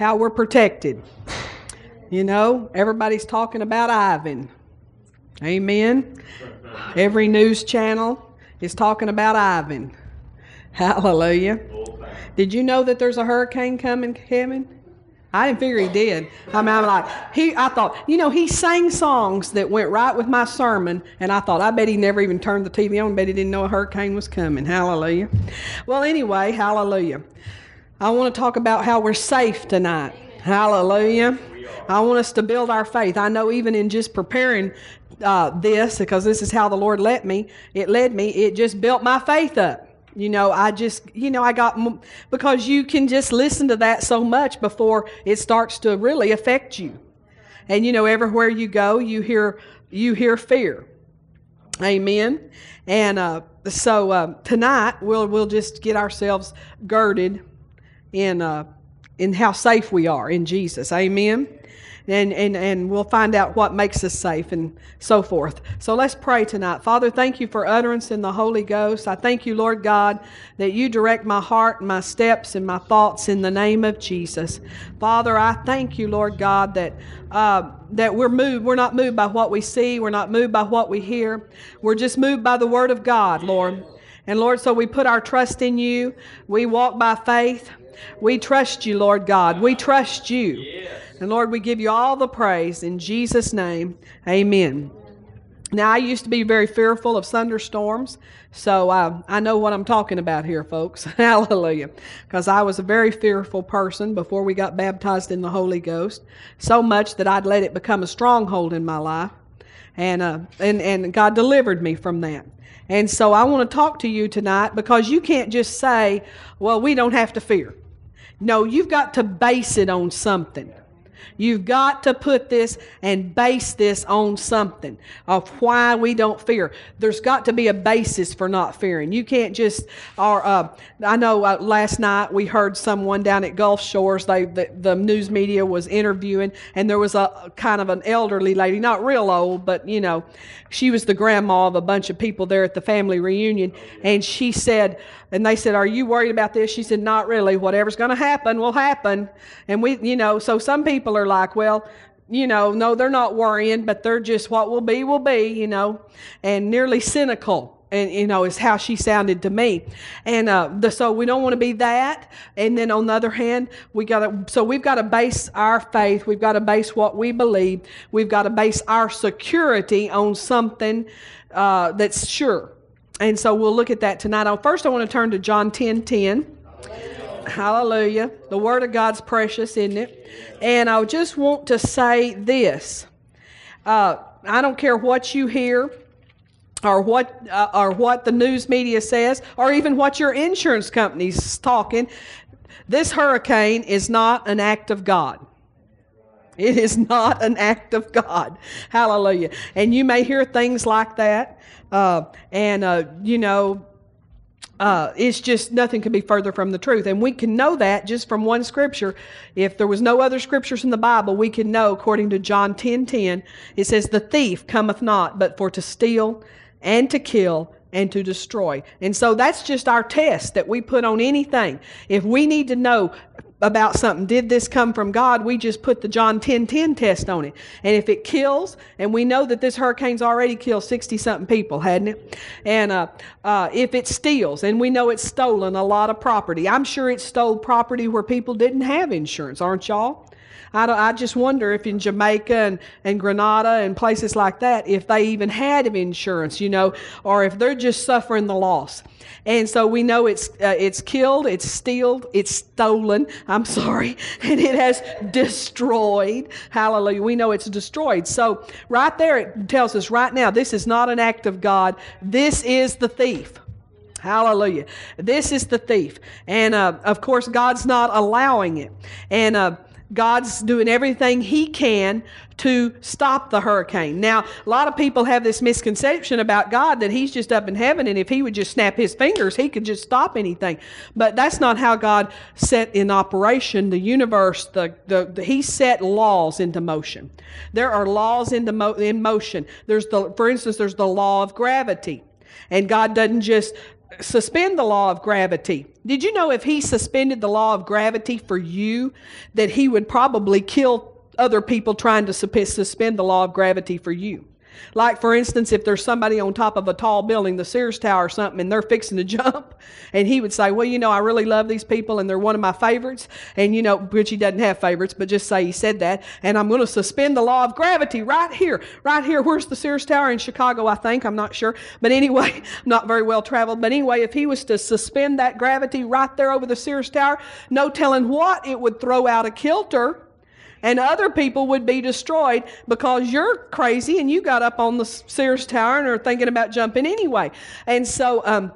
how we're protected. You know, everybody's talking about Ivan. Amen. Every news channel is talking about Ivan. Hallelujah. Did you know that there's a hurricane coming, Kevin? I didn't figure he did. I mean, I'm like, he, I thought, you know, he sang songs that went right with my sermon, and I thought, I bet he never even turned the TV on, bet he didn't know a hurricane was coming. Hallelujah. Well, anyway, hallelujah. I want to talk about how we're safe tonight. Hallelujah. I want us to build our faith. I know even in just preparing uh, this, because this is how the Lord led me, it led me, it just built my faith up. You know, I just, you know, I got, because you can just listen to that so much before it starts to really affect you. And, you know, everywhere you go, you hear, you hear fear. Amen. And uh, so uh, tonight, we'll, we'll just get ourselves girded in, uh, in how safe we are in Jesus. Amen and, and, and we'll find out what makes us safe and so forth. So let's pray tonight. Father, thank you for utterance in the Holy Ghost. I thank you, Lord God, that you direct my heart and my steps and my thoughts in the name of Jesus. Father, I thank you, Lord God, that uh, that we're moved. We're not moved by what we see. We're not moved by what we hear. We're just moved by the Word of God, Lord. And Lord, so we put our trust in you. We walk by faith. We trust you, Lord God. We trust you. Yes. And Lord, we give you all the praise in Jesus' name. Amen. Now, I used to be very fearful of thunderstorms, so uh, I know what I'm talking about here, folks. Hallelujah. Because I was a very fearful person before we got baptized in the Holy Ghost, so much that I'd let it become a stronghold in my life. And, uh, and, and God delivered me from that. And so I want to talk to you tonight because you can't just say, well, we don't have to fear. No, you've got to base it on something. You've got to put this and base this on something of why we don't fear. There's got to be a basis for not fearing. You can't just, or uh, I know uh, last night we heard someone down at Gulf Shores, they, the, the news media was interviewing, and there was a kind of an elderly lady, not real old, but you know, she was the grandma of a bunch of people there at the family reunion, and she said, and they said, Are you worried about this? She said, Not really. Whatever's going to happen will happen. And we, you know, so some people are like, Well, you know, no, they're not worrying, but they're just what will be, will be, you know, and nearly cynical. And you know, is how she sounded to me, and uh, the, so we don't want to be that. And then on the other hand, we got to. So we've got to base our faith. We've got to base what we believe. We've got to base our security on something uh, that's sure. And so we'll look at that tonight. First, I want to turn to John 10 10. Hallelujah. The Word of God's precious, isn't it? And I just want to say this. Uh, I don't care what you hear or what uh, or what the news media says or even what your insurance company's talking this hurricane is not an act of God it is not an act of God. Hallelujah. And you may hear things like that. Uh, and, uh, you know, uh, it's just nothing can be further from the truth. And we can know that just from one scripture. If there was no other scriptures in the Bible, we can know, according to John 10 10, it says, The thief cometh not but for to steal and to kill and to destroy. And so that's just our test that we put on anything. If we need to know about something. Did this come from God? We just put the John 10 10 test on it. And if it kills, and we know that this hurricane's already killed 60 something people, hadn't it? And uh, uh, if it steals, and we know it's stolen a lot of property, I'm sure it stole property where people didn't have insurance, aren't y'all? I, I just wonder if in Jamaica and, and Grenada and places like that, if they even had insurance, you know, or if they're just suffering the loss. And so we know it's uh, it's killed, it's stealed, it's stolen. I'm sorry, and it has destroyed. Hallelujah. We know it's destroyed. So right there, it tells us right now, this is not an act of God. This is the thief. Hallelujah. This is the thief. And uh, of course, God's not allowing it. And uh, God's doing everything He can to stop the hurricane. Now, a lot of people have this misconception about God that He's just up in heaven and if He would just snap His fingers, He could just stop anything. But that's not how God set in operation the universe. The, the, the He set laws into motion. There are laws into mo- in motion. There's the, for instance, there's the law of gravity. And God doesn't just suspend the law of gravity. Did you know if he suspended the law of gravity for you, that he would probably kill other people trying to suspend the law of gravity for you? Like, for instance, if there's somebody on top of a tall building, the Sears Tower or something, and they're fixing to jump, and he would say, Well, you know, I really love these people and they're one of my favorites. And, you know, which he doesn't have favorites, but just say he said that. And I'm going to suspend the law of gravity right here, right here. Where's the Sears Tower? In Chicago, I think. I'm not sure. But anyway, not very well traveled. But anyway, if he was to suspend that gravity right there over the Sears Tower, no telling what it would throw out a kilter and other people would be destroyed because you're crazy and you got up on the Sears Tower and are thinking about jumping anyway. And so, um,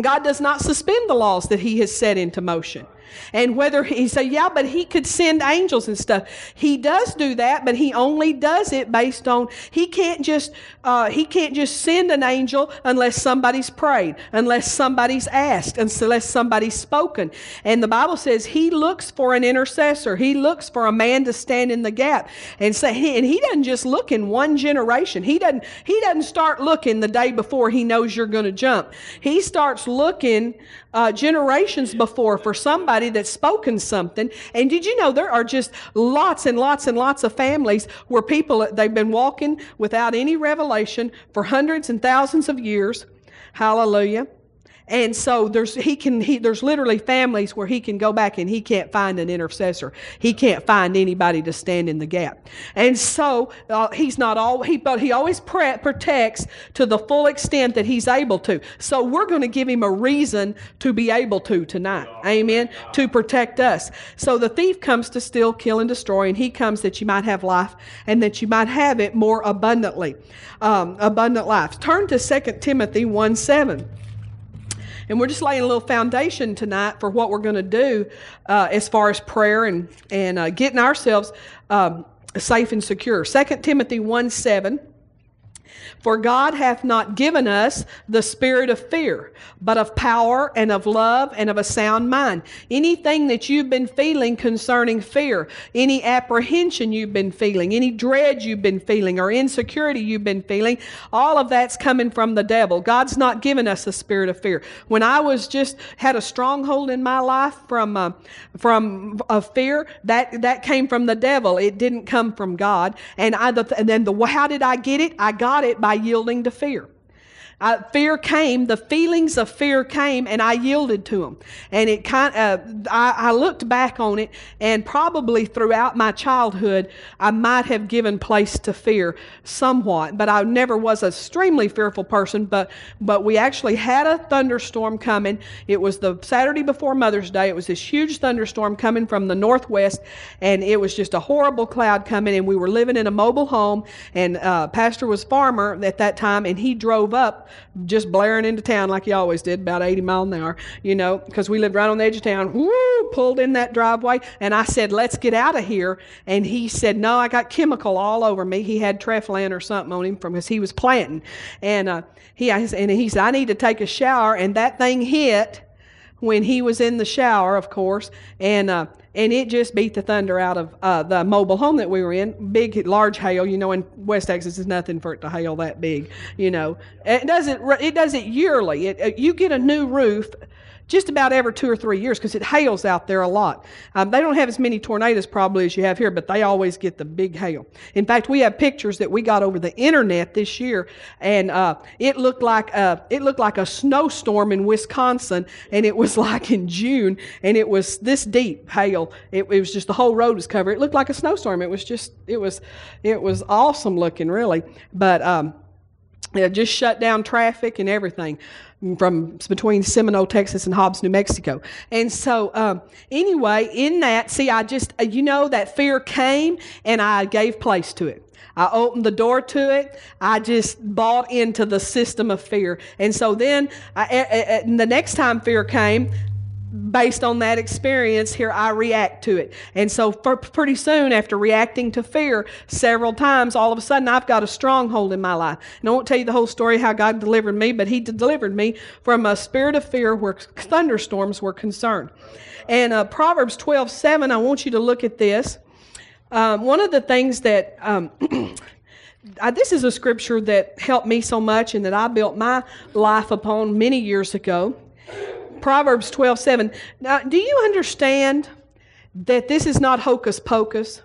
God does not suspend the laws that He has set into motion. And whether he say, yeah, but he could send angels and stuff. He does do that, but he only does it based on he can't just uh, he can't just send an angel unless somebody's prayed, unless somebody's asked, unless somebody's spoken. And the Bible says he looks for an intercessor. He looks for a man to stand in the gap and say. And he doesn't just look in one generation. He doesn't. He doesn't start looking the day before he knows you're going to jump. He starts looking uh, generations before for somebody that's spoken something. And did you know there are just lots and lots and lots of families where people, they've been walking without any revelation for hundreds and thousands of years. Hallelujah. And so there's he can he there's literally families where he can go back and he can't find an intercessor. He can't find anybody to stand in the gap. And so uh, he's not all he but he always pre- protects to the full extent that he's able to. So we're going to give him a reason to be able to tonight. Amen. To protect us. So the thief comes to steal, kill, and destroy, and he comes that you might have life and that you might have it more abundantly. Um, abundant life. Turn to 2 Timothy 1 7. And we're just laying a little foundation tonight for what we're going to do uh, as far as prayer and, and uh, getting ourselves um, safe and secure. 2 Timothy 1 7 for God hath not given us the spirit of fear, but of power and of love and of a sound mind. Anything that you've been feeling concerning fear, any apprehension you've been feeling, any dread you've been feeling, or insecurity you've been feeling, all of that's coming from the devil. God's not given us the spirit of fear. When I was just had a stronghold in my life from uh, from of fear, that that came from the devil. It didn't come from God. And I and then the how did I get it? I got it by by yielding to fear. Uh, fear came, the feelings of fear came, and I yielded to them. And it kind of, uh, I, I, looked back on it, and probably throughout my childhood, I might have given place to fear somewhat. But I never was an extremely fearful person. But but we actually had a thunderstorm coming. It was the Saturday before Mother's Day. It was this huge thunderstorm coming from the northwest, and it was just a horrible cloud coming. And we were living in a mobile home, and uh, Pastor was farmer at that time, and he drove up just blaring into town like he always did, about 80 mile an hour, you know, because we lived right on the edge of town. Woo, pulled in that driveway, and I said, "Let's get out of here." And he said, "No, I got chemical all over me." He had Treflan or something on him from because he was planting, and uh, he and he said, "I need to take a shower," and that thing hit when he was in the shower, of course, and uh, and it just beat the thunder out of uh, the mobile home that we were in. Big, large hail. You know, in West Texas, is nothing for it to hail that big. You know, it does it. It does it yearly. It, you get a new roof just about every two or three years because it hails out there a lot. Um, they don't have as many tornadoes probably as you have here, but they always get the big hail. In fact, we have pictures that we got over the internet this year, and uh, it looked like a, it looked like a snowstorm in Wisconsin, and it was like in June, and it was this deep hail. It, it was just the whole road was covered. It looked like a snowstorm. It was just it was it was awesome looking, really, but. Um, it just shut down traffic and everything from between Seminole, Texas, and Hobbs, New Mexico. And so, um, anyway, in that, see, I just, uh, you know, that fear came and I gave place to it. I opened the door to it. I just bought into the system of fear. And so then, I, the next time fear came, based on that experience, here I react to it. And so, pretty soon after reacting to fear several times, all of a sudden I've got a stronghold in my life. And I won't tell you the whole story how God delivered me, but He delivered me from a spirit of fear where thunderstorms were concerned. And uh, Proverbs 12 7, I want you to look at this. Um, one of the things that um, I, this is a scripture that helped me so much and that I built my life upon many years ago. Proverbs 12 7. Now, do you understand that this is not hocus pocus?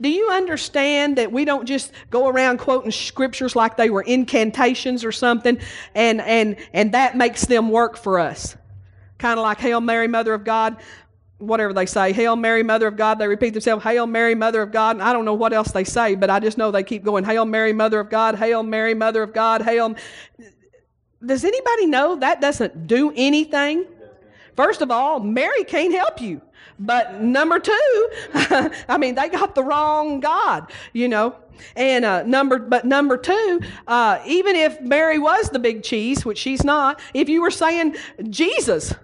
Do you understand that we don't just go around quoting scriptures like they were incantations or something and, and, and that makes them work for us? Kind of like Hail Mary, Mother of God, whatever they say. Hail Mary, Mother of God. They repeat themselves, Hail Mary, Mother of God. And I don't know what else they say, but I just know they keep going, Hail Mary, Mother of God, Hail Mary, Mother of God, Hail. Does anybody know that doesn't do anything? First of all, Mary can't help you. But number two, I mean, they got the wrong God, you know. And uh, number, but number two, uh, even if Mary was the big cheese, which she's not, if you were saying Jesus,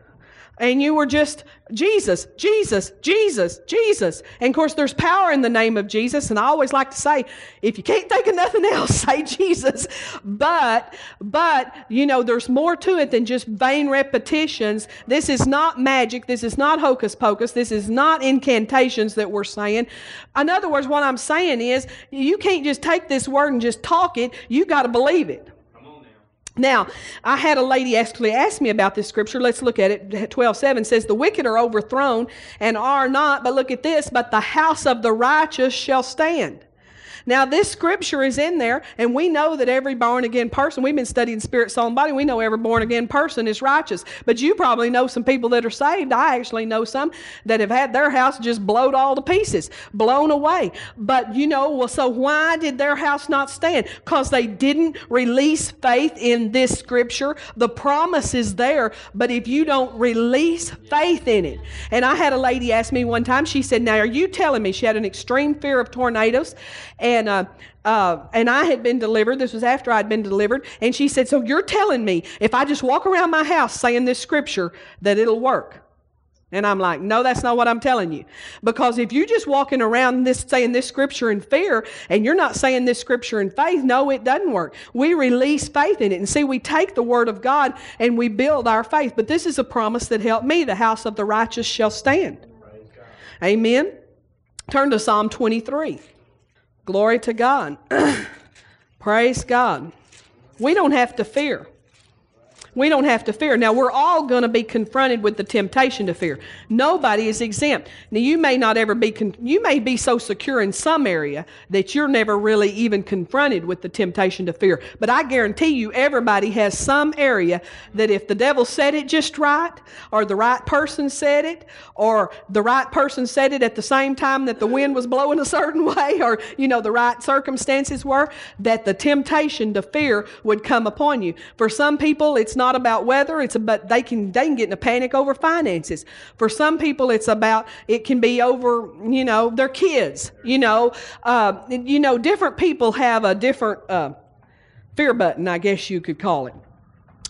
and you were just Jesus, Jesus, Jesus, Jesus. And of course, there's power in the name of Jesus. And I always like to say, if you can't think of nothing else, say Jesus. But, but, you know, there's more to it than just vain repetitions. This is not magic. This is not hocus pocus. This is not incantations that we're saying. In other words, what I'm saying is, you can't just take this word and just talk it. You got to believe it. Now, I had a lady actually ask me about this scripture. Let's look at it. 12 7 says, The wicked are overthrown and are not, but look at this, but the house of the righteous shall stand. Now, this scripture is in there, and we know that every born again person, we've been studying spirit, soul, and body, we know every born again person is righteous. But you probably know some people that are saved. I actually know some that have had their house just blowed all to pieces, blown away. But you know, well, so why did their house not stand? Because they didn't release faith in this scripture. The promise is there, but if you don't release faith in it, and I had a lady ask me one time, she said, Now, are you telling me she had an extreme fear of tornadoes? And and uh, uh, and I had been delivered. This was after I'd been delivered. And she said, So you're telling me if I just walk around my house saying this scripture that it'll work? And I'm like, No, that's not what I'm telling you. Because if you're just walking around this saying this scripture in fear and you're not saying this scripture in faith, no, it doesn't work. We release faith in it. And see, we take the word of God and we build our faith. But this is a promise that helped me. The house of the righteous shall stand. Amen. Turn to Psalm 23. Glory to God. Praise God. We don't have to fear. We don't have to fear. Now, we're all going to be confronted with the temptation to fear. Nobody is exempt. Now, you may not ever be, con- you may be so secure in some area that you're never really even confronted with the temptation to fear. But I guarantee you, everybody has some area that if the devil said it just right, or the right person said it, or the right person said it at the same time that the wind was blowing a certain way, or, you know, the right circumstances were, that the temptation to fear would come upon you. For some people, it's not not about weather. It's about they can they can get in a panic over finances. For some people, it's about it can be over you know their kids. You know, uh, you know different people have a different uh, fear button, I guess you could call it.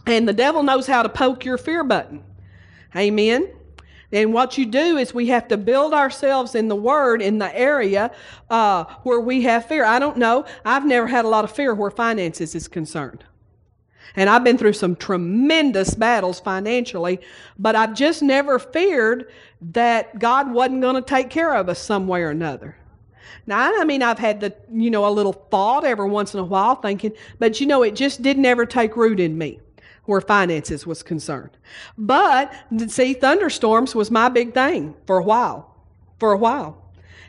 And the devil knows how to poke your fear button. Amen. And what you do is we have to build ourselves in the Word in the area uh, where we have fear. I don't know. I've never had a lot of fear where finances is concerned. And I've been through some tremendous battles financially, but I've just never feared that God wasn't going to take care of us some way or another. Now, I mean, I've had the, you know, a little thought every once in a while thinking, but you know, it just didn't ever take root in me where finances was concerned. But, see, thunderstorms was my big thing for a while. For a while.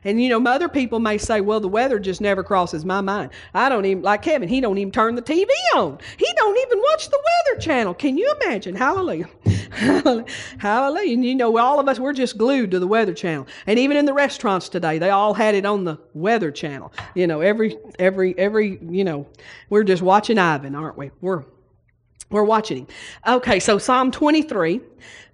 And you know, other people may say, well, the weather just never crosses my mind. I don't even, like Kevin, he don't even turn the TV on. He don't even watch the weather channel. Can you imagine? Hallelujah. Hallelujah. And you know, all of us, we're just glued to the weather channel. And even in the restaurants today, they all had it on the weather channel. You know, every, every, every, you know, we're just watching Ivan, aren't we? We're, we're watching him. Okay, so Psalm 23.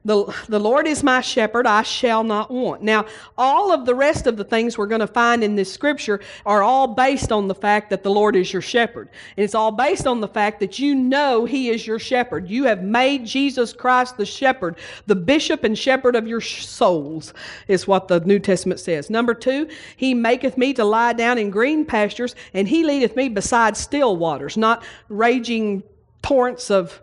The, the Lord is my shepherd, I shall not want. Now, all of the rest of the things we're going to find in this scripture are all based on the fact that the Lord is your shepherd. And it's all based on the fact that you know He is your shepherd. You have made Jesus Christ the shepherd, the bishop and shepherd of your souls, is what the New Testament says. Number two, He maketh me to lie down in green pastures, and He leadeth me beside still waters, not raging torrents of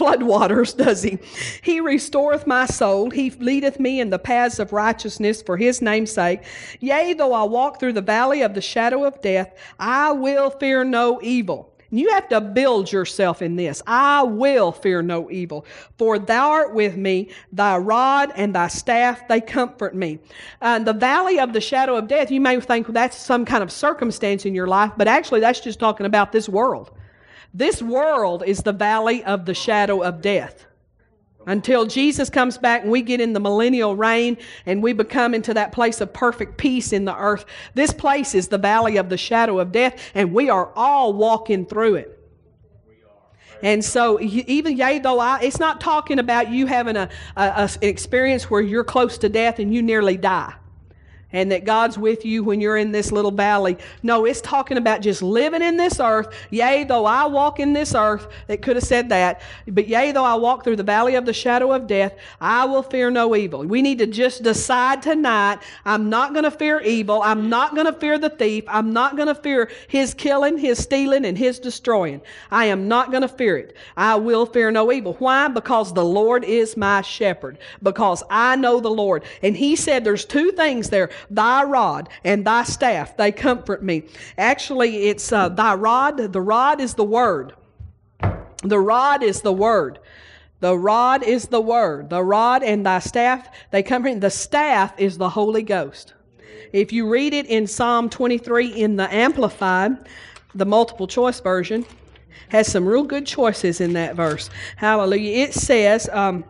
floodwaters, does he? He restoreth my soul. He leadeth me in the paths of righteousness for his name's sake. Yea, though I walk through the valley of the shadow of death, I will fear no evil. You have to build yourself in this. I will fear no evil, for thou art with me, thy rod and thy staff, they comfort me. Uh, the valley of the shadow of death, you may think that's some kind of circumstance in your life, but actually that's just talking about this world. This world is the valley of the shadow of death. Until Jesus comes back and we get in the millennial reign and we become into that place of perfect peace in the earth. This place is the valley of the shadow of death, and we are all walking through it. And so, even yea, though I, it's not talking about you having a, a, a, an experience where you're close to death and you nearly die and that God's with you when you're in this little valley. No, it's talking about just living in this earth. Yea, though I walk in this earth, it could have said that. But yea, though I walk through the valley of the shadow of death, I will fear no evil. We need to just decide tonight I'm not going to fear evil. I'm not going to fear the thief. I'm not going to fear his killing, his stealing, and his destroying. I am not going to fear it. I will fear no evil. Why? Because the Lord is my shepherd. Because I know the Lord. And he said there's two things there Thy rod and thy staff, they comfort me. Actually, it's uh, thy rod. The rod is the word. The rod is the word. The rod is the word. The rod and thy staff, they comfort me. The staff is the Holy Ghost. If you read it in Psalm 23 in the Amplified, the multiple choice version, has some real good choices in that verse. Hallelujah. It says, um,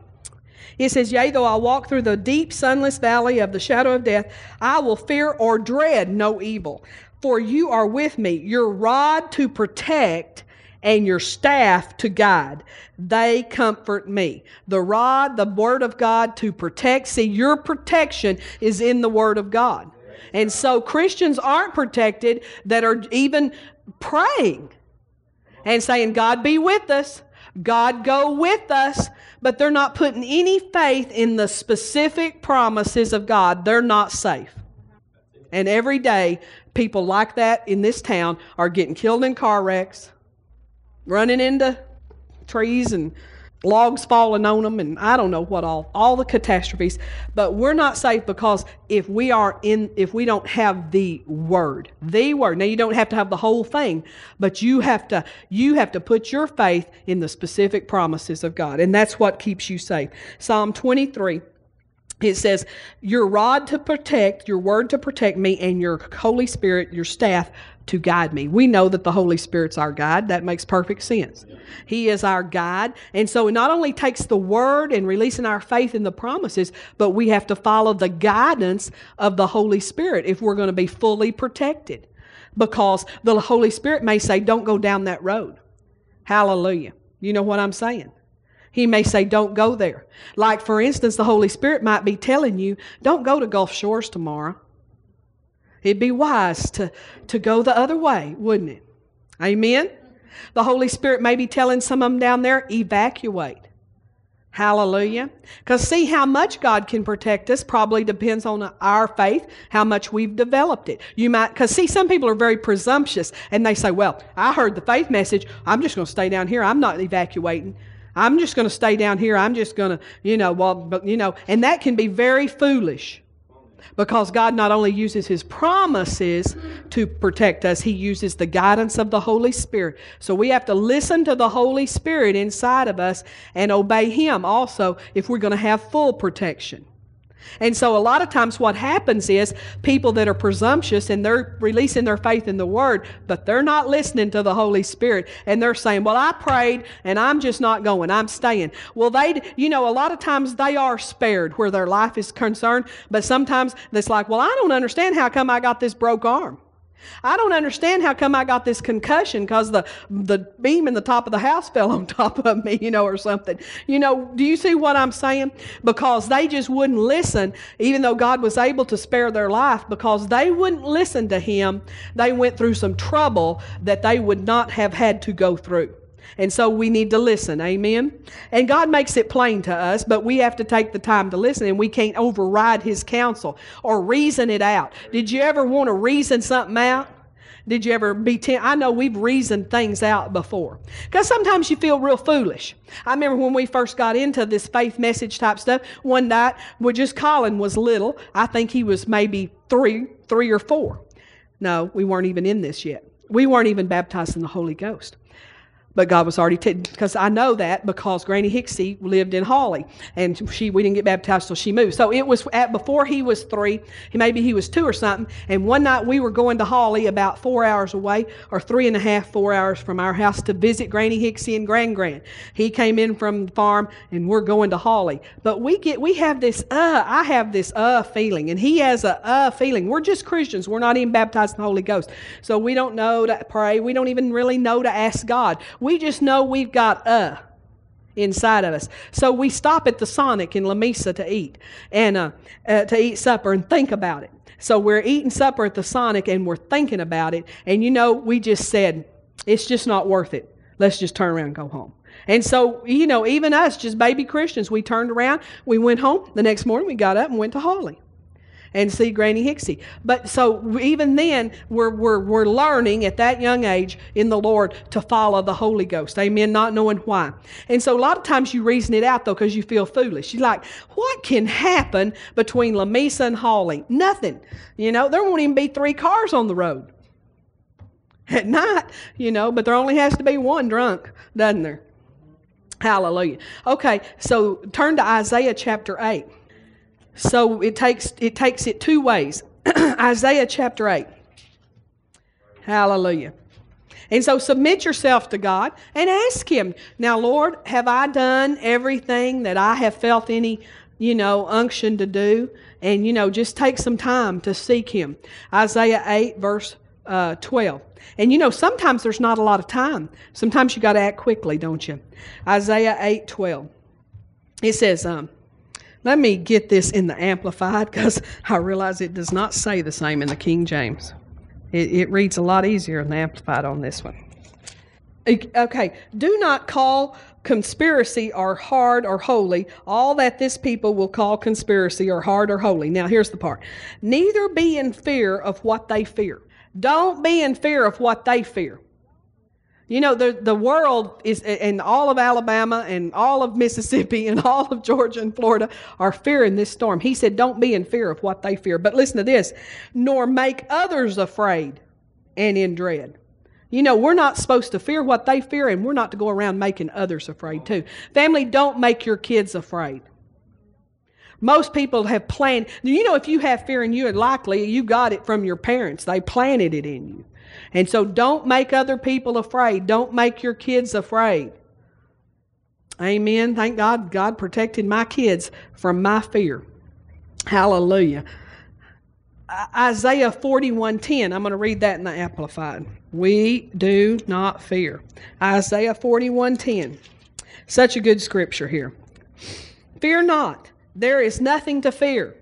it says, Yea, though I walk through the deep, sunless valley of the shadow of death, I will fear or dread no evil. For you are with me, your rod to protect and your staff to guide. They comfort me. The rod, the word of God to protect. See, your protection is in the word of God. And so Christians aren't protected that are even praying and saying, God be with us. God go with us, but they're not putting any faith in the specific promises of God. They're not safe. And every day, people like that in this town are getting killed in car wrecks, running into trees and logs falling on them and I don't know what all all the catastrophes. But we're not safe because if we are in if we don't have the word the word. Now you don't have to have the whole thing but you have to you have to put your faith in the specific promises of God and that's what keeps you safe. Psalm 23 it says, Your rod to protect, your word to protect me, and your Holy Spirit, your staff to guide me. We know that the Holy Spirit's our guide. That makes perfect sense. He is our guide. And so it not only takes the word and releasing our faith in the promises, but we have to follow the guidance of the Holy Spirit if we're going to be fully protected. Because the Holy Spirit may say, Don't go down that road. Hallelujah. You know what I'm saying? He may say, Don't go there. Like, for instance, the Holy Spirit might be telling you, Don't go to Gulf Shores tomorrow. It'd be wise to, to go the other way, wouldn't it? Amen? The Holy Spirit may be telling some of them down there, evacuate. Hallelujah. Because see how much God can protect us probably depends on our faith, how much we've developed it. You might, because see, some people are very presumptuous and they say, well, I heard the faith message. I'm just going to stay down here. I'm not evacuating. I'm just going to stay down here. I'm just going to, you know, well, you know, and that can be very foolish because God not only uses His promises to protect us, He uses the guidance of the Holy Spirit. So we have to listen to the Holy Spirit inside of us and obey Him also if we're going to have full protection. And so, a lot of times, what happens is people that are presumptuous and they're releasing their faith in the Word, but they're not listening to the Holy Spirit. And they're saying, Well, I prayed and I'm just not going, I'm staying. Well, they, you know, a lot of times they are spared where their life is concerned, but sometimes it's like, Well, I don't understand how come I got this broke arm. I don't understand how come I got this concussion because the the beam in the top of the house fell on top of me, you know, or something. You know, do you see what I'm saying? Because they just wouldn't listen, even though God was able to spare their life, because they wouldn't listen to Him. They went through some trouble that they would not have had to go through. And so we need to listen. Amen. And God makes it plain to us, but we have to take the time to listen and we can't override his counsel or reason it out. Did you ever want to reason something out? Did you ever be tempted? I know we've reasoned things out before. Because sometimes you feel real foolish. I remember when we first got into this faith message type stuff, one night, well, just Colin was little. I think he was maybe three, three or four. No, we weren't even in this yet. We weren't even baptized in the Holy Ghost. But God was already because I know that because Granny Hicksey lived in Holly, and she we didn't get baptized till she moved. So it was at before he was three, maybe he was two or something. And one night we were going to Holly, about four hours away, or three and a half, four hours from our house to visit Granny Hicksey and Grand Grand. He came in from the farm, and we're going to Holly. But we get we have this uh, I have this uh feeling, and he has a uh feeling. We're just Christians. We're not even baptized in the Holy Ghost, so we don't know to pray. We don't even really know to ask God. We just know we've got a inside of us. So we stop at the Sonic in Lamesa to eat and uh, uh, to eat supper and think about it. So we're eating supper at the Sonic and we're thinking about it. And you know, we just said, it's just not worth it. Let's just turn around and go home. And so, you know, even us, just baby Christians, we turned around, we went home. The next morning, we got up and went to Holly and see Granny Hicksey. But so even then, we're, we're, we're learning at that young age in the Lord to follow the Holy Ghost. Amen. Not knowing why. And so a lot of times you reason it out though because you feel foolish. You're like, what can happen between Lamesa and Holly? Nothing. You know, there won't even be three cars on the road at night, you know, but there only has to be one drunk, doesn't there? Hallelujah. Okay, so turn to Isaiah chapter 8. So it takes it takes it two ways. Isaiah chapter 8. Hallelujah. And so submit yourself to God and ask Him, Now, Lord, have I done everything that I have felt any, you know, unction to do? And, you know, just take some time to seek Him. Isaiah 8, verse uh, 12. And, you know, sometimes there's not a lot of time. Sometimes you got to act quickly, don't you? Isaiah 8, 12. It says, um, let me get this in the Amplified because I realize it does not say the same in the King James. It, it reads a lot easier in the Amplified on this one. Okay, do not call conspiracy or hard or holy all that this people will call conspiracy or hard or holy. Now, here's the part neither be in fear of what they fear. Don't be in fear of what they fear. You know, the, the world is, and all of Alabama and all of Mississippi and all of Georgia and Florida are fearing this storm. He said, Don't be in fear of what they fear. But listen to this nor make others afraid and in dread. You know, we're not supposed to fear what they fear, and we're not to go around making others afraid too. Family, don't make your kids afraid. Most people have planned. You know, if you have fear in you, likely you got it from your parents. They planted it in you. And so don't make other people afraid. Don't make your kids afraid. Amen. Thank God God protected my kids from my fear. Hallelujah. Isaiah 41:10. I'm going to read that in the amplified. We do not fear. Isaiah 41:10. Such a good scripture here. Fear not. There is nothing to fear.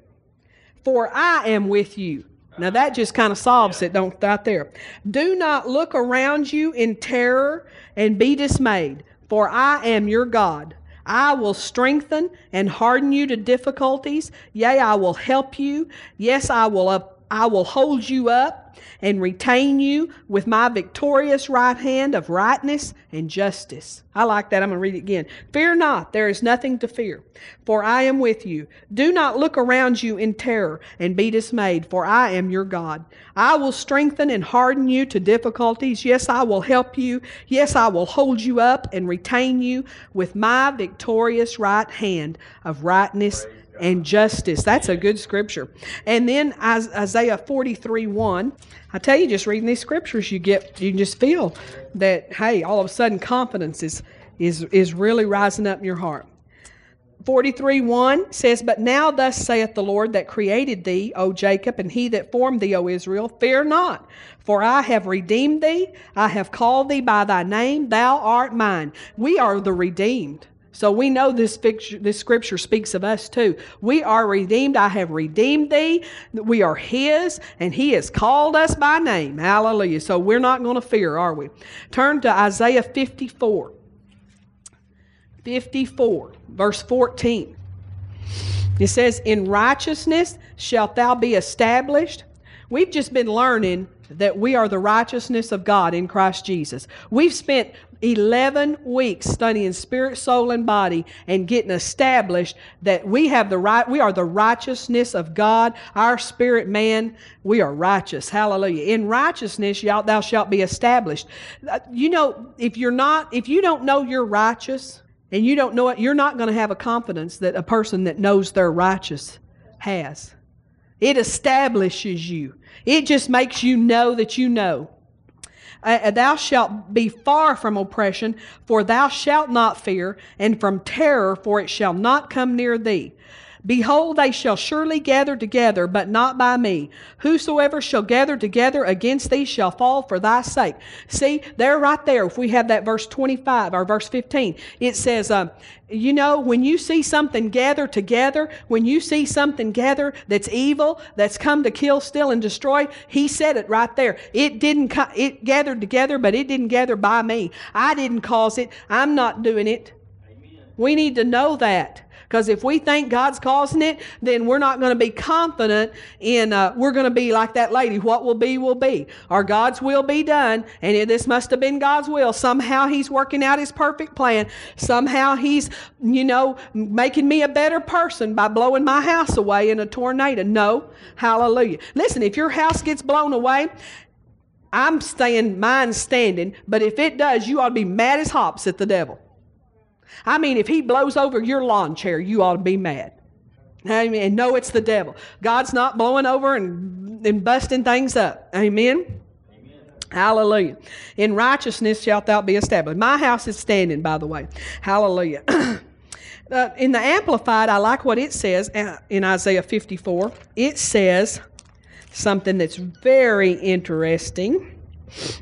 For I am with you. Now that just kind of solves it, don't right there. Do not look around you in terror and be dismayed, for I am your God. I will strengthen and harden you to difficulties. Yea, I will help you. Yes, I will up I will hold you up and retain you with my victorious right hand of rightness and justice. I like that. I'm going to read it again. Fear not, there is nothing to fear, for I am with you. Do not look around you in terror and be dismayed, for I am your God. I will strengthen and harden you to difficulties. Yes, I will help you. Yes, I will hold you up and retain you with my victorious right hand of rightness and justice. That's a good scripture. And then Isaiah 43 1. I tell you, just reading these scriptures, you get you just feel that, hey, all of a sudden confidence is is is really rising up in your heart. 43 1 says, But now thus saith the Lord that created thee, O Jacob, and he that formed thee, O Israel, fear not, for I have redeemed thee, I have called thee by thy name, thou art mine. We are the redeemed. So we know this, picture, this scripture speaks of us too. We are redeemed. I have redeemed thee. We are His, and He has called us by name. Hallelujah. So we're not going to fear, are we? Turn to Isaiah 54. 54, verse 14. It says, In righteousness shalt thou be established. We've just been learning that we are the righteousness of God in Christ Jesus. We've spent 11 weeks studying spirit, soul, and body and getting established that we have the right, we are the righteousness of God. Our spirit man, we are righteous. Hallelujah. In righteousness, y'all, thou shalt be established. Uh, you know, if you're not, if you don't know you're righteous and you don't know it, you're not going to have a confidence that a person that knows they're righteous has. It establishes you. It just makes you know that you know. Uh, thou shalt be far from oppression, for thou shalt not fear, and from terror, for it shall not come near thee. Behold, they shall surely gather together, but not by me. Whosoever shall gather together against thee shall fall for thy sake. See, there, right there, if we have that verse 25 or verse 15, it says, uh, you know, when you see something gather together, when you see something gather that's evil, that's come to kill, steal, and destroy, he said it right there. It didn't, co- it gathered together, but it didn't gather by me. I didn't cause it. I'm not doing it. Amen. We need to know that. Because if we think God's causing it, then we're not going to be confident in, uh, we're going to be like that lady. What will be, will be. Our God's will be done. And this must have been God's will. Somehow He's working out His perfect plan. Somehow He's, you know, making me a better person by blowing my house away in a tornado. No. Hallelujah. Listen, if your house gets blown away, I'm staying, mine standing, but if it does, you ought to be mad as hops at the devil. I mean, if he blows over your lawn chair, you ought to be mad. Amen. And know it's the devil. God's not blowing over and, and busting things up. Amen. Amen. Hallelujah. In righteousness shalt thou be established. My house is standing, by the way. Hallelujah. uh, in the Amplified, I like what it says uh, in Isaiah 54. It says something that's very interesting.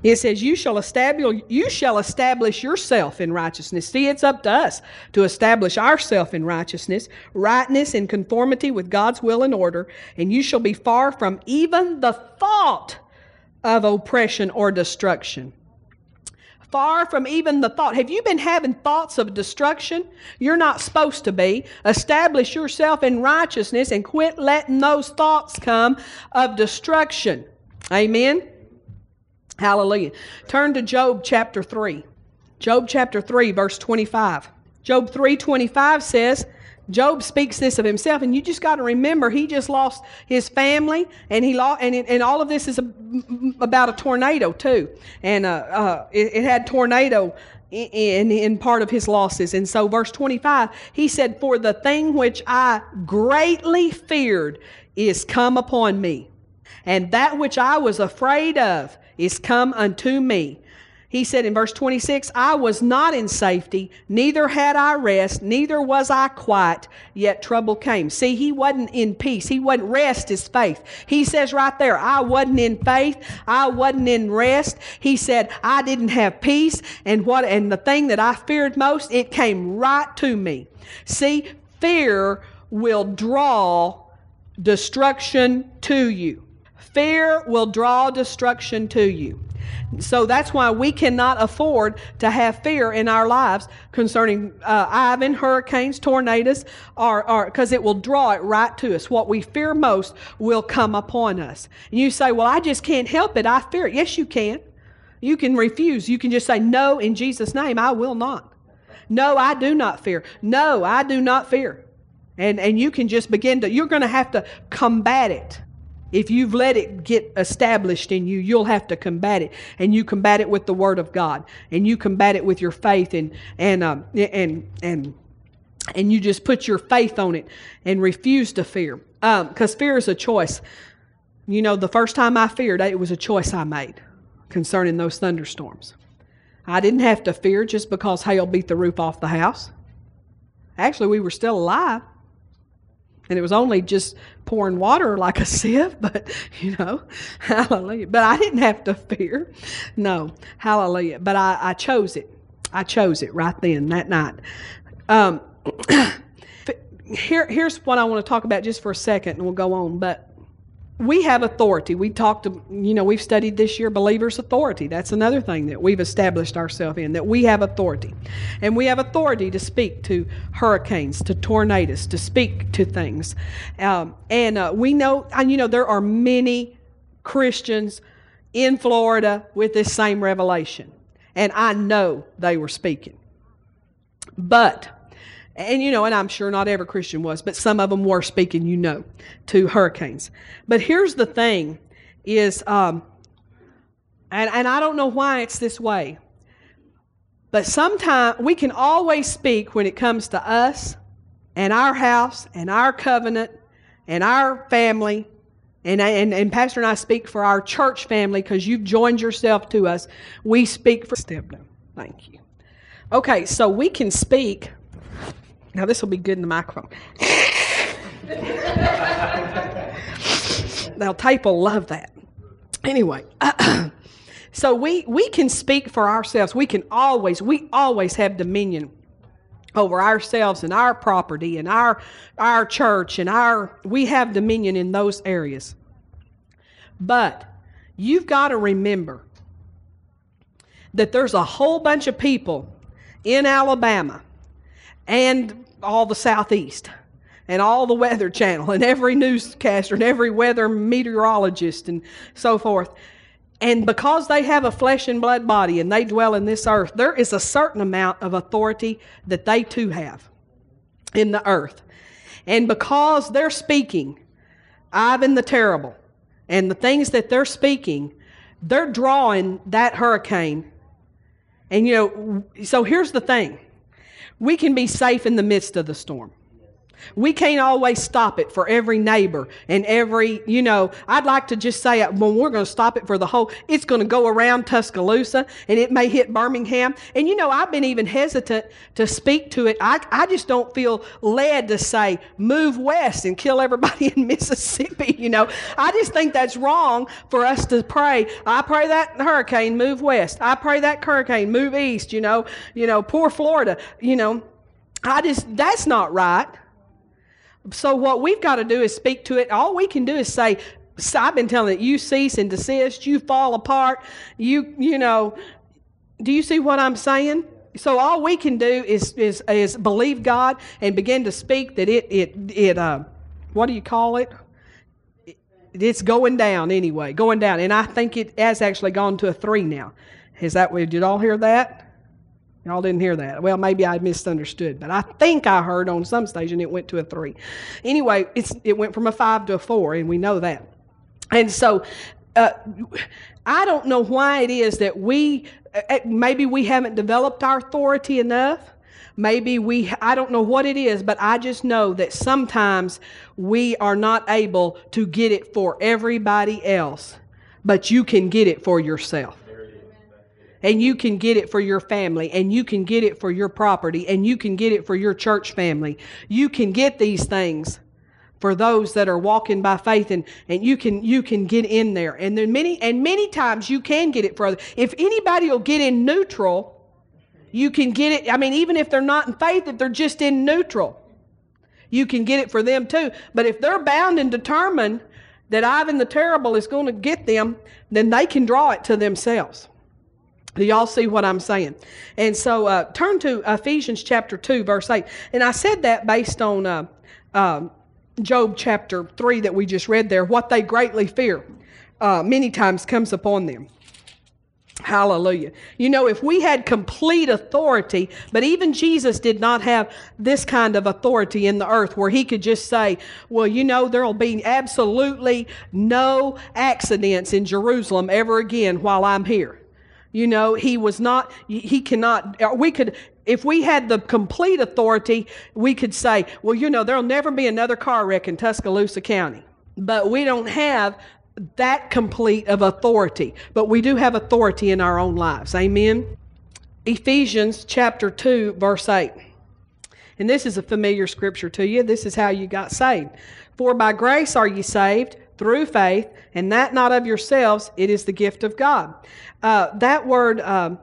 It says, "You shall establish you shall establish yourself in righteousness." See, it's up to us to establish ourselves in righteousness, rightness in conformity with God's will and order, and you shall be far from even the thought of oppression or destruction. Far from even the thought. Have you been having thoughts of destruction? You're not supposed to be. Establish yourself in righteousness and quit letting those thoughts come of destruction. Amen. Hallelujah. Turn to Job chapter 3. Job chapter 3 verse 25. Job 3:25 says, Job speaks this of himself, and you just got to remember he just lost his family, and he lost, and, it, and all of this is a, about a tornado too, and uh, uh, it, it, had tornado in, in part of his losses, and so verse twenty five he said, "For the thing which I greatly feared is come upon me, and that which I was afraid of is come unto me. He said in verse 26, I was not in safety, neither had I rest, neither was I quiet, yet trouble came. See, he wasn't in peace. He wasn't rest is faith. He says right there, I wasn't in faith, I wasn't in rest. He said, I didn't have peace, and what and the thing that I feared most, it came right to me. See, fear will draw destruction to you. Fear will draw destruction to you. So that's why we cannot afford to have fear in our lives concerning uh, Ivan, hurricanes, tornadoes, or because it will draw it right to us. What we fear most will come upon us. And you say, Well, I just can't help it. I fear it. Yes, you can. You can refuse. You can just say, No, in Jesus' name, I will not. No, I do not fear. No, I do not fear. And, and you can just begin to, you're going to have to combat it. If you've let it get established in you, you'll have to combat it, and you combat it with the Word of God, and you combat it with your faith, and and um, and and and you just put your faith on it and refuse to fear, because um, fear is a choice. You know, the first time I feared, it was a choice I made concerning those thunderstorms. I didn't have to fear just because hail beat the roof off the house. Actually, we were still alive. And it was only just pouring water like a sieve, but you know, hallelujah. But I didn't have to fear. No, hallelujah. But I, I chose it. I chose it right then, that night. Um, here, here's what I want to talk about just for a second, and we'll go on. But we have authority. We talked to, you know, we've studied this year believers' authority. That's another thing that we've established ourselves in, that we have authority. And we have authority to speak to hurricanes, to tornadoes, to speak to things. Um, and uh, we know, and you know, there are many Christians in Florida with this same revelation. And I know they were speaking. But, and you know, and I'm sure not every Christian was, but some of them were speaking, you know, to hurricanes. But here's the thing is, um, and, and I don't know why it's this way, but sometimes we can always speak when it comes to us and our house and our covenant and our family. And, and, and Pastor and I speak for our church family because you've joined yourself to us. We speak for. Thank you. Okay, so we can speak. Now, this will be good in the microphone. now, tape will love that. Anyway, so we, we can speak for ourselves. We can always, we always have dominion over ourselves and our property and our our church and our we have dominion in those areas. But you've got to remember that there's a whole bunch of people in Alabama and all the southeast and all the weather channel and every newscaster and every weather meteorologist and so forth and because they have a flesh and blood body and they dwell in this earth, there is a certain amount of authority that they too have in the earth. And because they're speaking, Ivan the Terrible, and the things that they're speaking, they're drawing that hurricane. And you know, so here's the thing we can be safe in the midst of the storm. We can't always stop it for every neighbor and every, you know, I'd like to just say uh, when we're going to stop it for the whole, it's going to go around Tuscaloosa and it may hit Birmingham. And, you know, I've been even hesitant to speak to it. I, I just don't feel led to say, move west and kill everybody in Mississippi. You know, I just think that's wrong for us to pray. I pray that hurricane move west. I pray that hurricane move east, you know, you know, poor Florida, you know. I just, that's not right. So what we've got to do is speak to it. All we can do is say, I've been telling it, you cease and desist, you fall apart, you, you know, do you see what I'm saying? So all we can do is, is, is believe God and begin to speak that it, it, it, uh, what do you call it? It's going down anyway, going down. And I think it has actually gone to a three now. Is that, we did all hear that? Y'all didn't hear that. Well, maybe I misunderstood, but I think I heard on some station it went to a three. Anyway, it's, it went from a five to a four, and we know that. And so, uh, I don't know why it is that we, uh, maybe we haven't developed our authority enough. Maybe we, I don't know what it is, but I just know that sometimes we are not able to get it for everybody else, but you can get it for yourself and you can get it for your family and you can get it for your property and you can get it for your church family. You can get these things for those that are walking by faith and, and you can you can get in there. And then many and many times you can get it for other. If anybody will get in neutral, you can get it. I mean, even if they're not in faith, if they're just in neutral, you can get it for them too. But if they're bound and determined that Ivan the Terrible is going to get them, then they can draw it to themselves. Do y'all see what I'm saying? And so uh, turn to Ephesians chapter 2, verse 8. And I said that based on uh, uh, Job chapter 3 that we just read there. What they greatly fear uh, many times comes upon them. Hallelujah. You know, if we had complete authority, but even Jesus did not have this kind of authority in the earth where he could just say, well, you know, there'll be absolutely no accidents in Jerusalem ever again while I'm here. You know, he was not, he cannot, uh, we could, if we had the complete authority, we could say, well, you know, there'll never be another car wreck in Tuscaloosa County. But we don't have that complete of authority. But we do have authority in our own lives. Amen. Ephesians chapter 2, verse 8. And this is a familiar scripture to you. This is how you got saved. For by grace are you saved through faith, and that not of yourselves, it is the gift of God. Uh, that word um,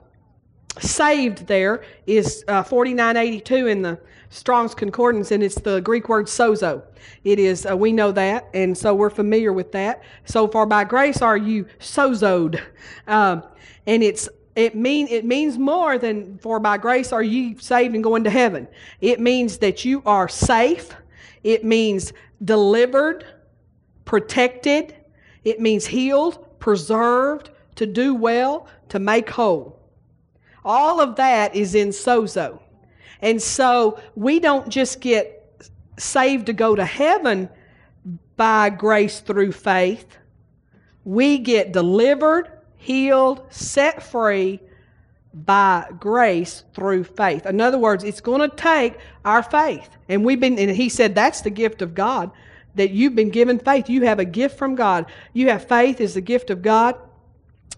saved there is uh, 4982 in the Strong's Concordance, and it's the Greek word sozo. It is, uh, we know that, and so we're familiar with that. So far by grace are you sozoed. Um, and it's it mean it means more than for by grace are you saved and going to heaven. It means that you are safe. It means delivered, protected. It means healed, preserved, to do well, to make whole. All of that is in sozo. And so we don't just get saved to go to heaven by grace through faith. We get delivered, healed, set free by grace through faith. In other words, it's going to take our faith. And we've been and he said that's the gift of God that you've been given faith. You have a gift from God. You have faith is the gift of God.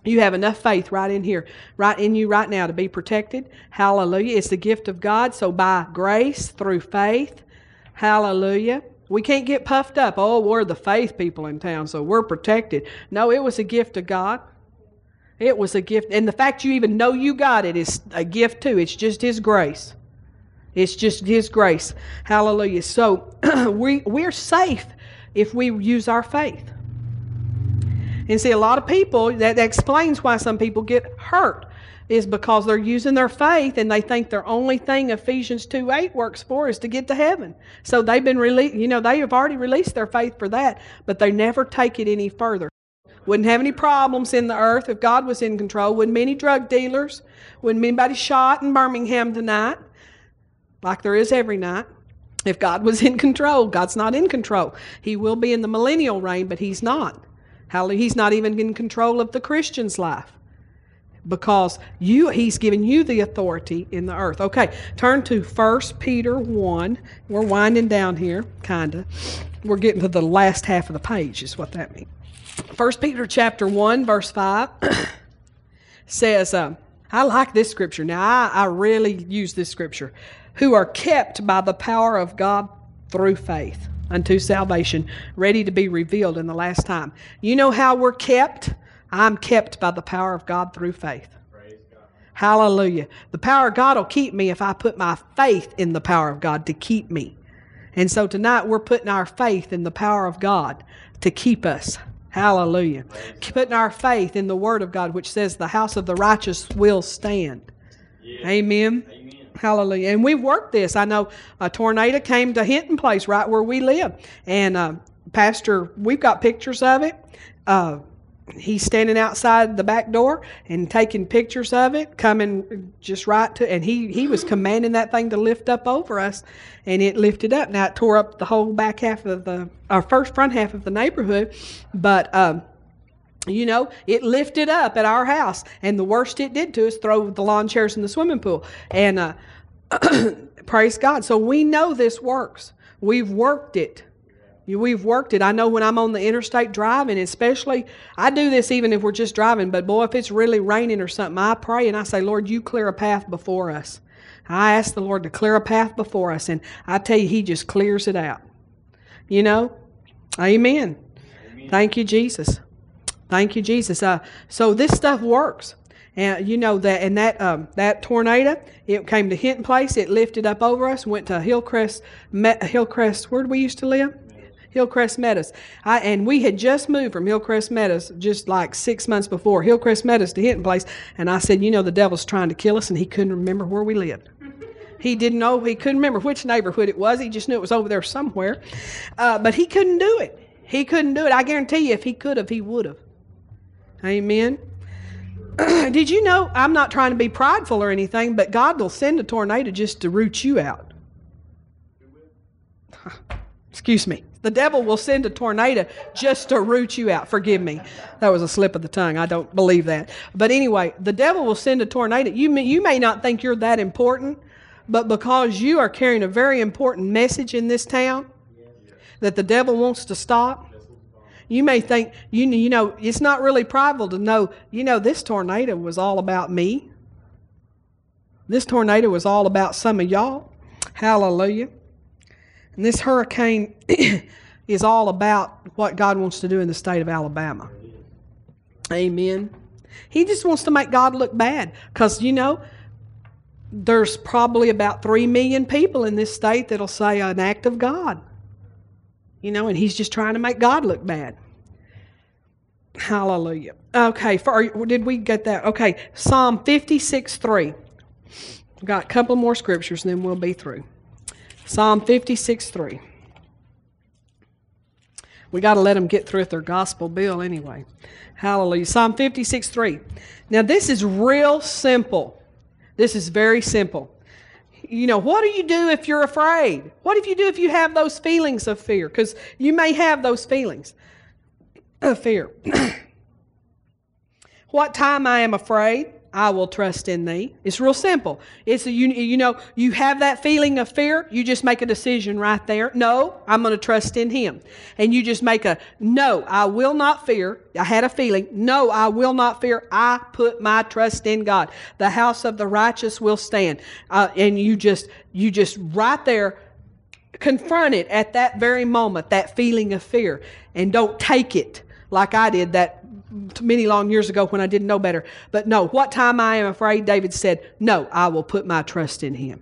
You have enough faith right in here, right in you right now to be protected. Hallelujah. It's the gift of God. So by grace through faith, hallelujah. We can't get puffed up. Oh, we're the faith people in town, so we're protected. No, it was a gift of God. It was a gift. And the fact you even know you got it is a gift too. It's just His grace. It's just His grace. Hallelujah. So we, we're safe if we use our faith. And see, a lot of people, that, explains why some people get hurt, is because they're using their faith and they think their only thing Ephesians 2 8 works for is to get to heaven. So they've been released, you know, they have already released their faith for that, but they never take it any further. Wouldn't have any problems in the earth if God was in control. Wouldn't be any drug dealers. Wouldn't be anybody shot in Birmingham tonight, like there is every night. If God was in control, God's not in control. He will be in the millennial reign, but He's not. Hallelujah. He's not even in control of the Christian's life because you he's given you the authority in the earth. Okay, turn to 1 Peter 1. We're winding down here, kind of. We're getting to the last half of the page is what that means. 1 Peter chapter 1 verse 5 says uh, I like this scripture. Now I, I really use this scripture. Who are kept by the power of God through faith unto salvation, ready to be revealed in the last time. You know how we're kept? I'm kept by the power of God through faith. Hallelujah. The power of God will keep me if I put my faith in the power of God to keep me. And so tonight we're putting our faith in the power of God to keep us. Hallelujah. Putting our faith in the Word of God, which says the house of the righteous will stand. Amen. Amen. Hallelujah. And we've worked this. I know a tornado came to Hinton Place, right where we live. And uh, Pastor, we've got pictures of it. Uh, he's standing outside the back door and taking pictures of it, coming just right to, and he, he was commanding that thing to lift up over us, and it lifted up. Now it tore up the whole back half of the, our first front half of the neighborhood, but um, you know, it lifted up at our house, and the worst it did to us throw the lawn chairs in the swimming pool. And uh, praise God. So we know this works. We've worked it. We've worked it. I know when I'm on the interstate driving, especially, I do this even if we're just driving, but boy, if it's really raining or something, I pray and I say, Lord, you clear a path before us. I ask the Lord to clear a path before us, and I tell you, He just clears it out. You know? Amen. Amen. Thank you, Jesus. Thank you, Jesus. Uh, so this stuff works. And you know that, and that um, that tornado, it came to Hinton Place. It lifted up over us, went to Hillcrest. Me- Hillcrest, where we used to live? Hillcrest Meadows. I, and we had just moved from Hillcrest Meadows just like six months before, Hillcrest Meadows to Hinton Place. And I said, You know, the devil's trying to kill us, and he couldn't remember where we lived. He didn't know, he couldn't remember which neighborhood it was. He just knew it was over there somewhere. Uh, but he couldn't do it. He couldn't do it. I guarantee you, if he could have, he would have. Amen. Did you know? I'm not trying to be prideful or anything, but God will send a tornado just to root you out. Excuse me. The devil will send a tornado just to root you out. Forgive me. That was a slip of the tongue. I don't believe that. But anyway, the devil will send a tornado. You may, you may not think you're that important, but because you are carrying a very important message in this town that the devil wants to stop, you may think, you, you know, it's not really prideful to know, you know, this tornado was all about me. This tornado was all about some of y'all. Hallelujah. And this hurricane is all about what God wants to do in the state of Alabama. Amen. He just wants to make God look bad because, you know, there's probably about 3 million people in this state that'll say an act of God. You know, and he's just trying to make God look bad. Hallelujah. Okay, for, did we get that? Okay, Psalm 56 3. We've got a couple more scriptures and then we'll be through. Psalm 56 3. We got to let them get through with their gospel bill anyway. Hallelujah. Psalm 56 3. Now, this is real simple. This is very simple. You know, what do you do if you're afraid? What do you do if you have those feelings of fear? Because you may have those feelings of fear. what time I am afraid, I will trust in thee. It's real simple. It's a, you, you know, you have that feeling of fear, you just make a decision right there. No, I'm going to trust in him. And you just make a no, I will not fear. I had a feeling. No, I will not fear. I put my trust in God. The house of the righteous will stand. Uh, and you just, you just right there confront it at that very moment, that feeling of fear, and don't take it like I did that many long years ago when I didn't know better. But no, what time I am afraid, David said, No, I will put my trust in him.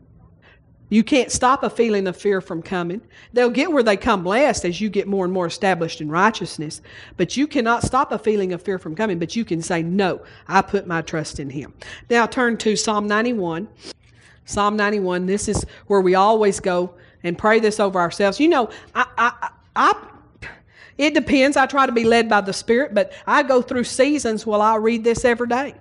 You can't stop a feeling of fear from coming. They'll get where they come last as you get more and more established in righteousness. But you cannot stop a feeling of fear from coming, but you can say, No, I put my trust in him. Now turn to Psalm 91. Psalm 91, this is where we always go and pray this over ourselves. You know, I, I, I it depends. I try to be led by the Spirit, but I go through seasons while I read this every day.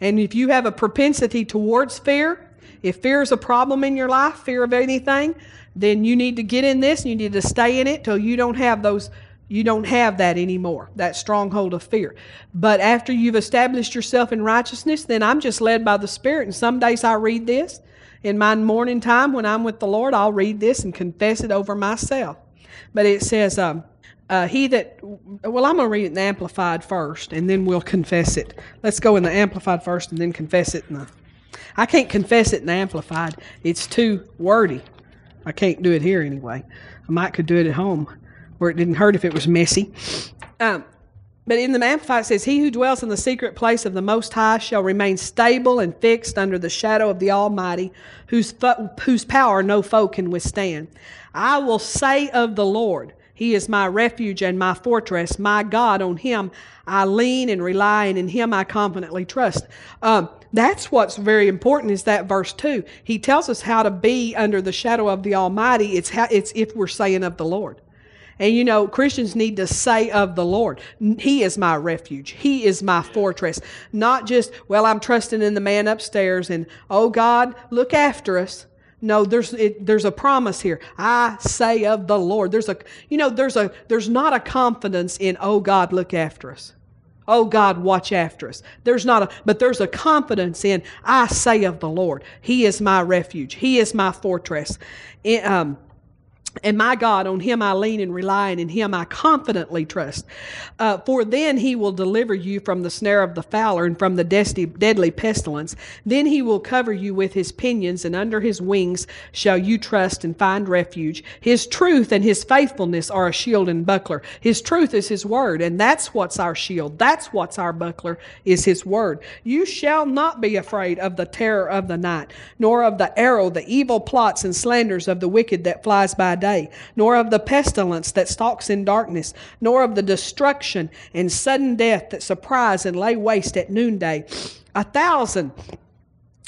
And if you have a propensity towards fear, if fear is a problem in your life, fear of anything, then you need to get in this and you need to stay in it till you don't have those you don't have that anymore, that stronghold of fear. But after you've established yourself in righteousness, then I'm just led by the Spirit. And some days I read this. In my morning time when I'm with the Lord, I'll read this and confess it over myself. But it says, um, uh, he that, well, I'm going to read it in the Amplified first, and then we'll confess it. Let's go in the Amplified first and then confess it in the. I can't confess it in the Amplified. It's too wordy. I can't do it here anyway. I might could do it at home where it didn't hurt if it was messy. Um, but in the Amplified it says, He who dwells in the secret place of the Most High shall remain stable and fixed under the shadow of the Almighty, whose, fo- whose power no foe can withstand. I will say of the Lord, he is my refuge and my fortress, my God. On Him I lean and rely, and in Him I confidently trust. Um, that's what's very important is that verse two. He tells us how to be under the shadow of the Almighty. It's how, it's if we're saying of the Lord. And you know, Christians need to say of the Lord, He is my refuge. He is my fortress. Not just, well, I'm trusting in the man upstairs and, oh God, look after us. No, there's it, there's a promise here. I say of the Lord. There's a you know there's a there's not a confidence in oh God look after us. Oh God watch after us. There's not a but there's a confidence in I say of the Lord. He is my refuge. He is my fortress. It, um, and my God, on him I lean and rely, and in him I confidently trust. Uh, for then he will deliver you from the snare of the fowler and from the deadly pestilence. Then he will cover you with his pinions, and under his wings shall you trust and find refuge. His truth and his faithfulness are a shield and buckler. His truth is his word, and that's what's our shield. That's what's our buckler, is his word. You shall not be afraid of the terror of the night, nor of the arrow, the evil plots and slanders of the wicked that flies by day, nor of the pestilence that stalks in darkness, nor of the destruction and sudden death that surprise and lay waste at noonday. A thousand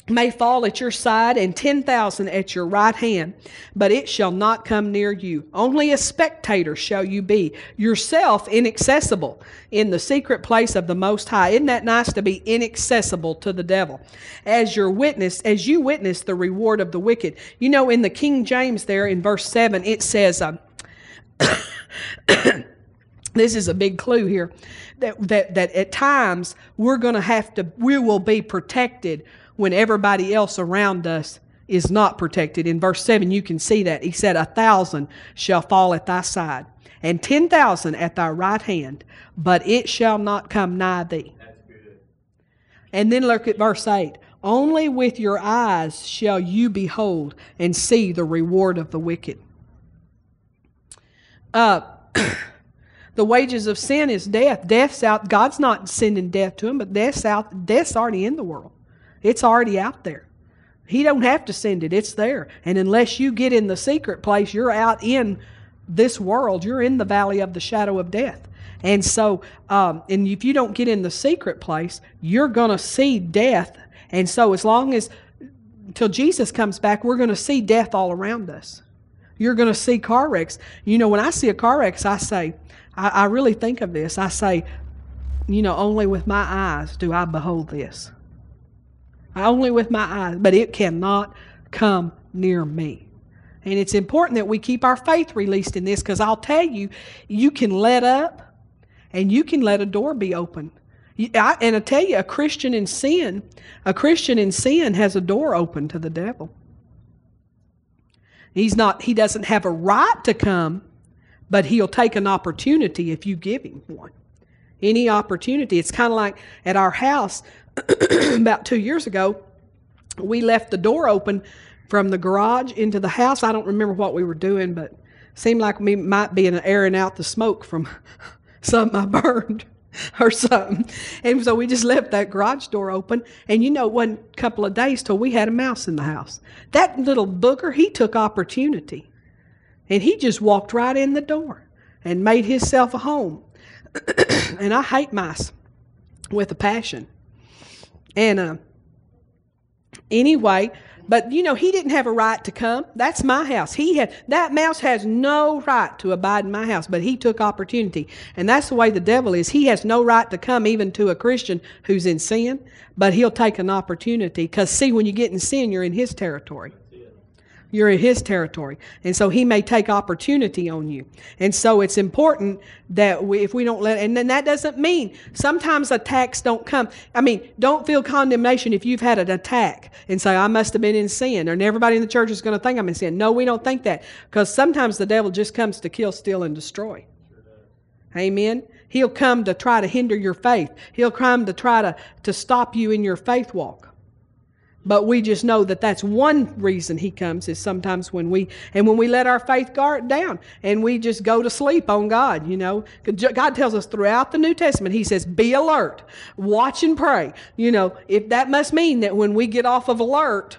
may fall at your side and 10,000 at your right hand, but it shall not come near you. Only a spectator shall you be, yourself inaccessible in the secret place of the Most High. Isn't that nice to be inaccessible to the devil? As your witness, as you witness the reward of the wicked. You know, in the King James there in verse 7, it says, um, this is a big clue here that, that, that at times we're going to have to, we will be protected when everybody else around us is not protected. In verse 7, you can see that. He said, A thousand shall fall at thy side, and ten thousand at thy right hand, but it shall not come nigh thee. And then look at verse 8. Only with your eyes shall you behold and see the reward of the wicked. Uh, the wages of sin is death. Death's out. God's not sending death to him, but death's out. Death's already in the world. It's already out there. He don't have to send it. It's there. And unless you get in the secret place, you're out in this world. You're in the valley of the shadow of death. And so, um, and if you don't get in the secret place, you're going to see death. And so, as long as till Jesus comes back, we're going to see death all around us. You're going to see car wrecks. You know, when I see a car wreck, I say, I, I really think of this. I say, you know, only with my eyes do I behold this. Only with my eyes, but it cannot come near me. And it's important that we keep our faith released in this because I'll tell you, you can let up and you can let a door be open. I, and I tell you, a Christian in sin, a Christian in sin has a door open to the devil. He's not, he doesn't have a right to come, but he'll take an opportunity if you give him one. Any opportunity. It's kind of like at our house about two years ago, we left the door open from the garage into the house. I don't remember what we were doing, but seemed like we might be in airing out the smoke from something I burned or something. And so we just left that garage door open. And you know, one couple of days till we had a mouse in the house. That little booger, he took opportunity. And he just walked right in the door and made himself a home. and I hate mice with a passion. And uh, anyway, but you know, he didn't have a right to come. That's my house. He had that mouse has no right to abide in my house, but he took opportunity. And that's the way the devil is. He has no right to come even to a Christian who's in sin, but he'll take an opportunity. Because see, when you get in sin, you're in his territory. You're in his territory. And so he may take opportunity on you. And so it's important that we, if we don't let, and then that doesn't mean sometimes attacks don't come. I mean, don't feel condemnation if you've had an attack and say, I must have been in sin, and everybody in the church is going to think I'm in sin. No, we don't think that. Because sometimes the devil just comes to kill, steal, and destroy. Amen. He'll come to try to hinder your faith. He'll come to try to, to stop you in your faith walk. But we just know that that's one reason he comes is sometimes when we, and when we let our faith guard down and we just go to sleep on God, you know. God tells us throughout the New Testament, he says, be alert, watch and pray. You know, if that must mean that when we get off of alert,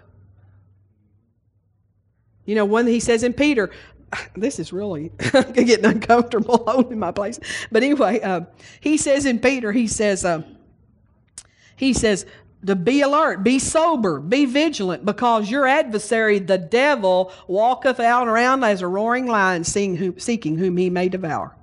you know, when he says in Peter, this is really getting uncomfortable holding my place. But anyway, uh, he says in Peter, he says, uh, he says, to be alert, be sober, be vigilant, because your adversary, the devil, walketh out around as a roaring lion, seeking whom he may devour.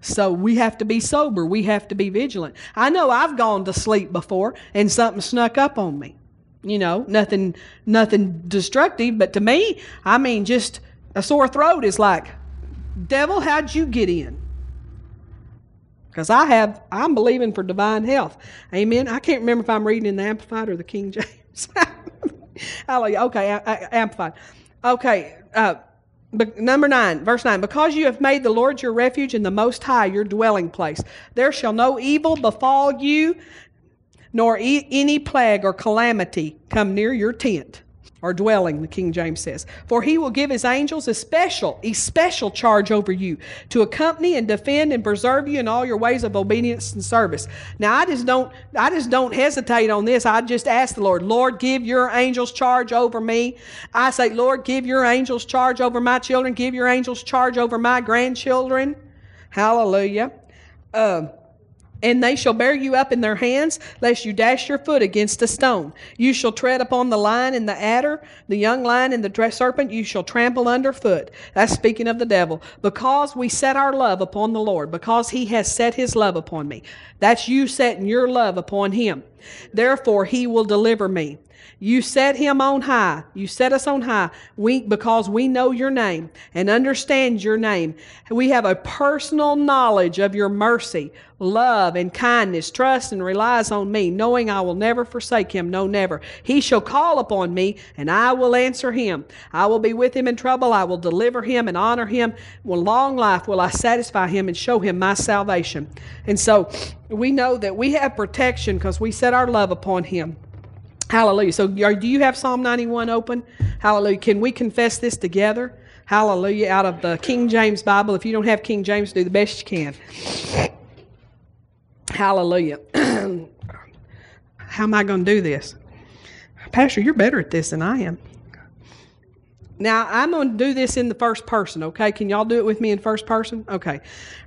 So we have to be sober. We have to be vigilant. I know I've gone to sleep before and something snuck up on me. You know, nothing, nothing destructive, but to me, I mean, just a sore throat is like, devil, how'd you get in? Because I have, I'm believing for divine health. Amen. I can't remember if I'm reading in the Amplified or the King James. Hallelujah. Okay, i Amplified. Okay, uh, but number nine, verse nine. Because you have made the Lord your refuge and the Most High your dwelling place, there shall no evil befall you, nor e- any plague or calamity come near your tent or dwelling, the King James says. For he will give his angels a special, a special charge over you to accompany and defend and preserve you in all your ways of obedience and service. Now I just don't I just don't hesitate on this. I just ask the Lord, Lord, give your angels charge over me. I say, Lord, give your angels charge over my children, give your angels charge over my grandchildren. Hallelujah. Uh, and they shall bear you up in their hands, lest you dash your foot against a stone. You shall tread upon the lion and the adder, the young lion and the serpent you shall trample underfoot. That's speaking of the devil. Because we set our love upon the Lord, because he has set his love upon me. That's you setting your love upon him. Therefore he will deliver me. You set him on high. You set us on high we, because we know your name and understand your name. We have a personal knowledge of your mercy, love, and kindness, trust, and relies on me, knowing I will never forsake him. No, never. He shall call upon me, and I will answer him. I will be with him in trouble. I will deliver him and honor him. With long life will I satisfy him and show him my salvation. And so we know that we have protection because we set our love upon him. Hallelujah. So, do you have Psalm 91 open? Hallelujah. Can we confess this together? Hallelujah. Out of the King James Bible. If you don't have King James, do the best you can. Hallelujah. How am I going to do this? Pastor, you're better at this than I am. Now, I'm going to do this in the first person, okay? Can y'all do it with me in first person? Okay.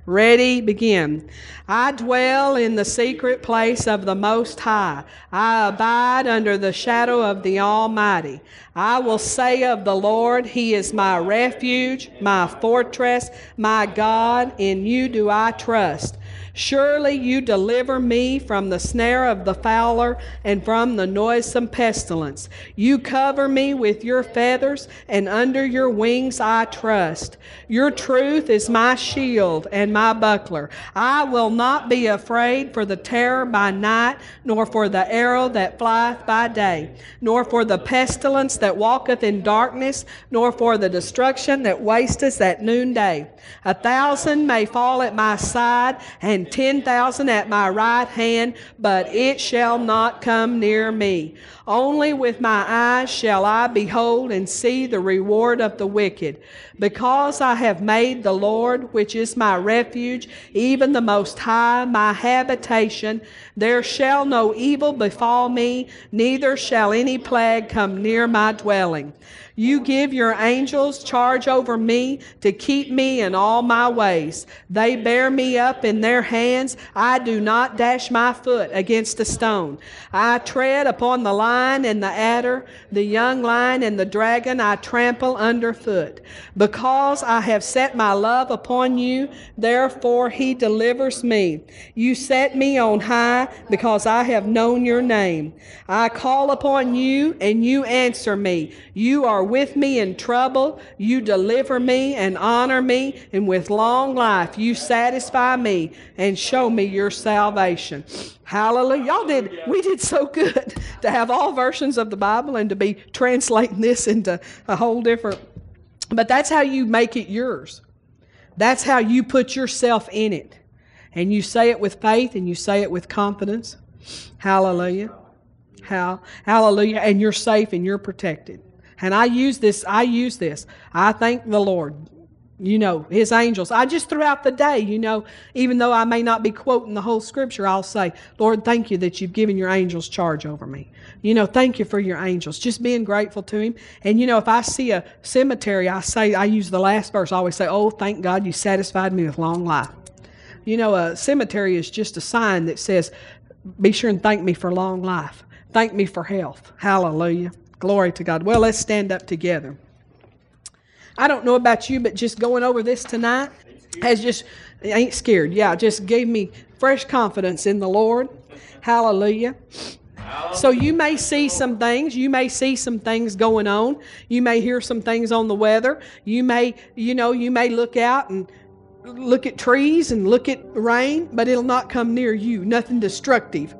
Ready, begin. I dwell in the secret place of the Most High. I abide under the shadow of the Almighty. I will say of the Lord, He is my refuge, my fortress, my God. In you do I trust. Surely you deliver me from the snare of the fowler and from the noisome pestilence. You cover me with your feathers, and under your wings I trust. Your truth is my shield and my buckler. I will not be afraid for the terror by night, nor for the arrow that flieth by day, nor for the pestilence that walketh in darkness, nor for the destruction that wasteth at noonday. A thousand may fall at my side, and ten thousand at my right hand, but it shall not come near me. Only with my eyes shall I behold and see the reward of the wicked. Because I have made the Lord, which is my refuge, even the Most High, my habitation, there shall no evil befall me, neither shall any plague come near my dwelling. You give your angels charge over me to keep me in all my ways. They bear me up in their hands. I do not dash my foot against a stone. I tread upon the lion and the adder, the young lion and the dragon I trample underfoot. Because I have set my love upon you, therefore he delivers me. You set me on high because I have known your name. I call upon you and you answer me. You are with me in trouble. You deliver me and honor me, and with long life you satisfy me and show me your salvation. Hallelujah. Y'all did, we did so good to have all versions of the Bible and to be translating this into a whole different. But that's how you make it yours. That's how you put yourself in it. And you say it with faith and you say it with confidence. Hallelujah. How, hallelujah. And you're safe and you're protected. And I use this, I use this. I thank the Lord. You know, his angels. I just throughout the day, you know, even though I may not be quoting the whole scripture, I'll say, Lord, thank you that you've given your angels charge over me. You know, thank you for your angels. Just being grateful to him. And you know, if I see a cemetery, I say, I use the last verse. I always say, Oh, thank God you satisfied me with long life. You know, a cemetery is just a sign that says, Be sure and thank me for long life. Thank me for health. Hallelujah. Glory to God. Well, let's stand up together. I don't know about you, but just going over this tonight has just, ain't scared. Yeah, just gave me fresh confidence in the Lord. Hallelujah. So you may see some things. You may see some things going on. You may hear some things on the weather. You may, you know, you may look out and look at trees and look at rain, but it'll not come near you. Nothing destructive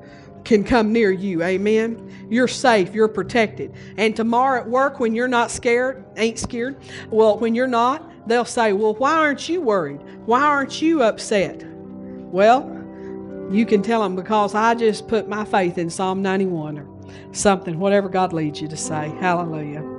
can come near you. Amen. You're safe, you're protected. And tomorrow at work, when you're not scared, ain't scared, well, when you're not, they'll say, Well, why aren't you worried? Why aren't you upset? Well, you can tell them because I just put my faith in Psalm 91 or something, whatever God leads you to say. Hallelujah.